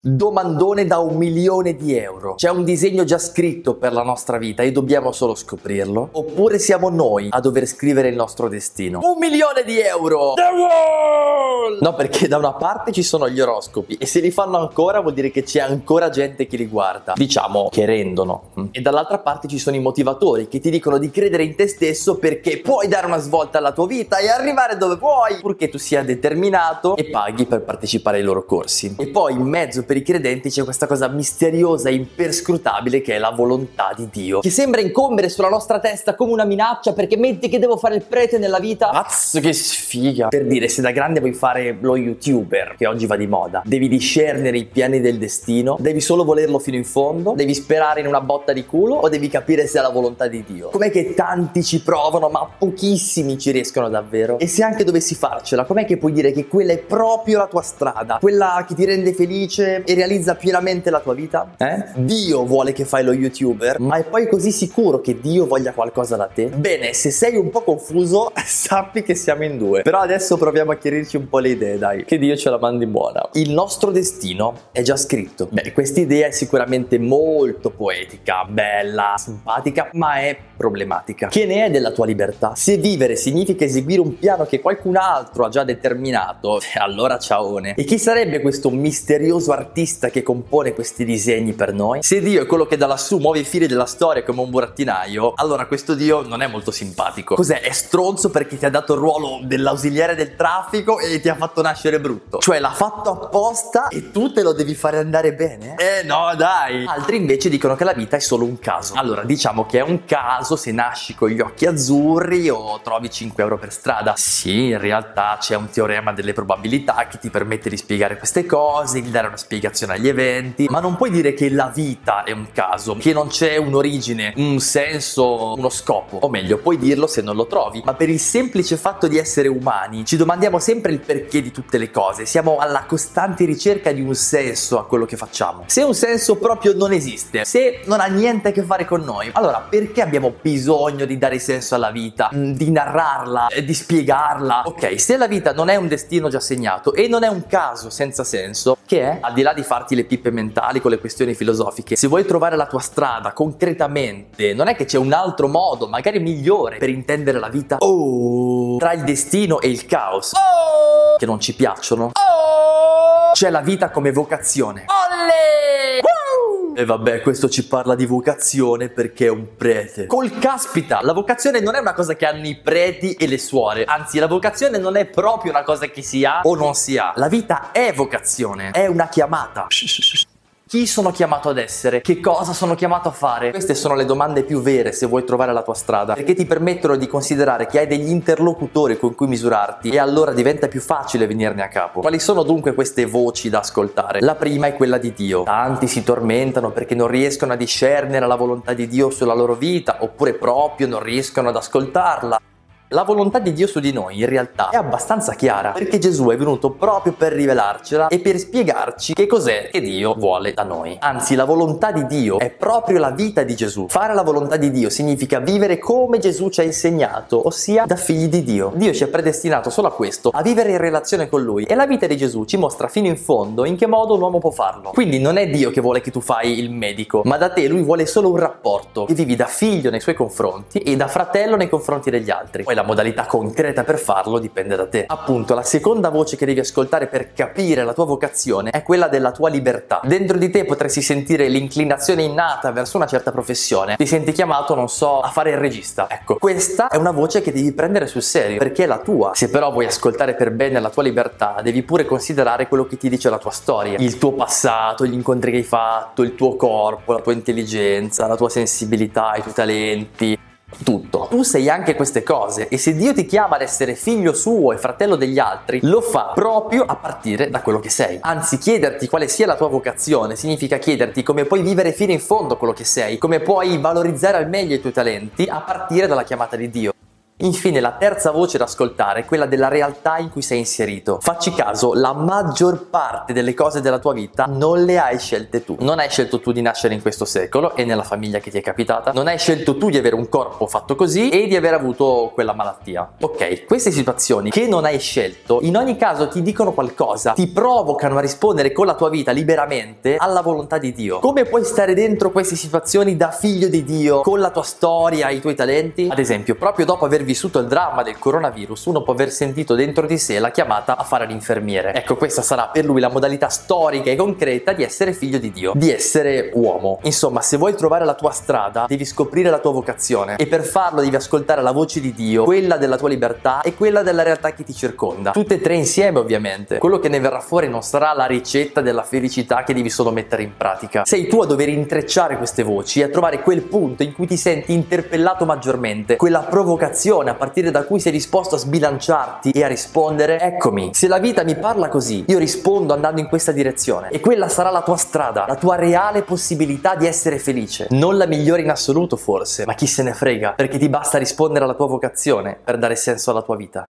Domandone da un milione di euro. C'è un disegno già scritto per la nostra vita e dobbiamo solo scoprirlo? Oppure siamo noi a dover scrivere il nostro destino? Un milione di euro! The world! No, perché da una parte ci sono gli oroscopi e se li fanno ancora vuol dire che c'è ancora gente che li guarda. Diciamo che rendono. E dall'altra parte ci sono i motivatori che ti dicono di credere in te stesso perché puoi dare una svolta alla tua vita e arrivare dove vuoi, purché tu sia determinato e paghi per partecipare ai loro corsi. E poi in mezzo per i credenti c'è questa cosa misteriosa e imperscrutabile che è la volontà di Dio, che sembra incombere sulla nostra testa come una minaccia perché metti che devo fare il prete nella vita. Cazzo che sfiga! Per dire, se da grande vuoi fare lo youtuber, che oggi va di moda, devi discernere i piani del destino, devi solo volerlo fino in fondo, devi sperare in una botta di culo o devi capire se è la volontà di Dio. Com'è che tanti ci provano ma pochissimi ci riescono davvero? E se anche dovessi farcela, com'è che puoi dire che quella è proprio la tua strada? Quella che ti rende felice e realizza pienamente la tua vita? Eh? Dio vuole che fai lo youtuber, ma è poi così sicuro che Dio voglia qualcosa da te? Bene, se sei un po' confuso, sappi che siamo in due. Però adesso proviamo a chiarirci un po' le idee, dai. Che Dio ce la mandi buona. Il nostro destino è già scritto. Beh, questa idea è sicuramente molto poetica, bella, simpatica, ma è problematica. Che ne è della tua libertà? Se vivere significa eseguire un piano che qualcun altro ha già determinato, allora ciaone. E chi sarebbe questo misterioso artista? che compone questi disegni per noi? Se Dio è quello che da lassù muove i fili della storia come un burattinaio, allora questo Dio non è molto simpatico. Cos'è? È stronzo perché ti ha dato il ruolo dell'ausiliare del traffico e ti ha fatto nascere brutto. Cioè l'ha fatto apposta e tu te lo devi fare andare bene? Eh no, dai! Altri invece dicono che la vita è solo un caso. Allora, diciamo che è un caso se nasci con gli occhi azzurri o trovi 5 euro per strada. Sì, in realtà c'è un teorema delle probabilità che ti permette di spiegare queste cose, di dare una spiegazione spiegazione agli eventi, ma non puoi dire che la vita è un caso, che non c'è un'origine, un senso, uno scopo. O meglio, puoi dirlo se non lo trovi, ma per il semplice fatto di essere umani ci domandiamo sempre il perché di tutte le cose, siamo alla costante ricerca di un senso a quello che facciamo. Se un senso proprio non esiste, se non ha niente a che fare con noi, allora perché abbiamo bisogno di dare senso alla vita, mm, di narrarla, di spiegarla? Ok, se la vita non è un destino già segnato e non è un caso senza senso, che è, al di là di farti le pippe mentali con le questioni filosofiche, se vuoi trovare la tua strada concretamente, non è che c'è un altro modo, magari migliore, per intendere la vita? Oh! Tra il destino e il caos. Oh! Che non ci piacciono. Oh! C'è la vita come vocazione. Olle! E vabbè, questo ci parla di vocazione perché è un prete. Col caspita, la vocazione non è una cosa che hanno i preti e le suore. Anzi, la vocazione non è proprio una cosa che si ha o non si ha. La vita è vocazione, è una chiamata. Chi sono chiamato ad essere? Che cosa sono chiamato a fare? Queste sono le domande più vere se vuoi trovare la tua strada, perché ti permettono di considerare che hai degli interlocutori con cui misurarti e allora diventa più facile venirne a capo. Quali sono dunque queste voci da ascoltare? La prima è quella di Dio. Tanti si tormentano perché non riescono a discernere la volontà di Dio sulla loro vita, oppure proprio non riescono ad ascoltarla. La volontà di Dio su di noi in realtà è abbastanza chiara perché Gesù è venuto proprio per rivelarcela e per spiegarci che cos'è che Dio vuole da noi. Anzi, la volontà di Dio è proprio la vita di Gesù. Fare la volontà di Dio significa vivere come Gesù ci ha insegnato, ossia da figli di Dio. Dio ci ha predestinato solo a questo, a vivere in relazione con Lui e la vita di Gesù ci mostra fino in fondo in che modo un uomo può farlo. Quindi non è Dio che vuole che tu fai il medico, ma da te Lui vuole solo un rapporto che vivi da figlio nei suoi confronti e da fratello nei confronti degli altri. Poi la modalità concreta per farlo dipende da te. Appunto, la seconda voce che devi ascoltare per capire la tua vocazione è quella della tua libertà. Dentro di te potresti sentire l'inclinazione innata verso una certa professione. Ti senti chiamato, non so, a fare il regista. Ecco, questa è una voce che devi prendere sul serio perché è la tua. Se però vuoi ascoltare per bene la tua libertà, devi pure considerare quello che ti dice la tua storia, il tuo passato, gli incontri che hai fatto, il tuo corpo, la tua intelligenza, la tua sensibilità, i tuoi talenti tutto. Tu sei anche queste cose e se Dio ti chiama ad essere figlio suo e fratello degli altri, lo fa proprio a partire da quello che sei. Anzi, chiederti quale sia la tua vocazione significa chiederti come puoi vivere fino in fondo quello che sei, come puoi valorizzare al meglio i tuoi talenti a partire dalla chiamata di Dio. Infine, la terza voce da ascoltare è quella della realtà in cui sei inserito. Facci caso, la maggior parte delle cose della tua vita non le hai scelte tu. Non hai scelto tu di nascere in questo secolo e nella famiglia che ti è capitata. Non hai scelto tu di avere un corpo fatto così e di aver avuto quella malattia. Ok, queste situazioni che non hai scelto, in ogni caso ti dicono qualcosa, ti provocano a rispondere con la tua vita liberamente alla volontà di Dio. Come puoi stare dentro queste situazioni da figlio di Dio, con la tua storia, i tuoi talenti? Ad esempio, proprio dopo aver vissuto il dramma del coronavirus, uno può aver sentito dentro di sé la chiamata a fare l'infermiere. Ecco, questa sarà per lui la modalità storica e concreta di essere figlio di Dio, di essere uomo. Insomma, se vuoi trovare la tua strada, devi scoprire la tua vocazione e per farlo devi ascoltare la voce di Dio, quella della tua libertà e quella della realtà che ti circonda. Tutte e tre insieme, ovviamente. Quello che ne verrà fuori non sarà la ricetta della felicità che devi solo mettere in pratica. Sei tu a dover intrecciare queste voci e a trovare quel punto in cui ti senti interpellato maggiormente, quella provocazione a partire da cui sei disposto a sbilanciarti e a rispondere eccomi, se la vita mi parla così, io rispondo andando in questa direzione e quella sarà la tua strada, la tua reale possibilità di essere felice. Non la migliore in assoluto forse, ma chi se ne frega, perché ti basta rispondere alla tua vocazione per dare senso alla tua vita.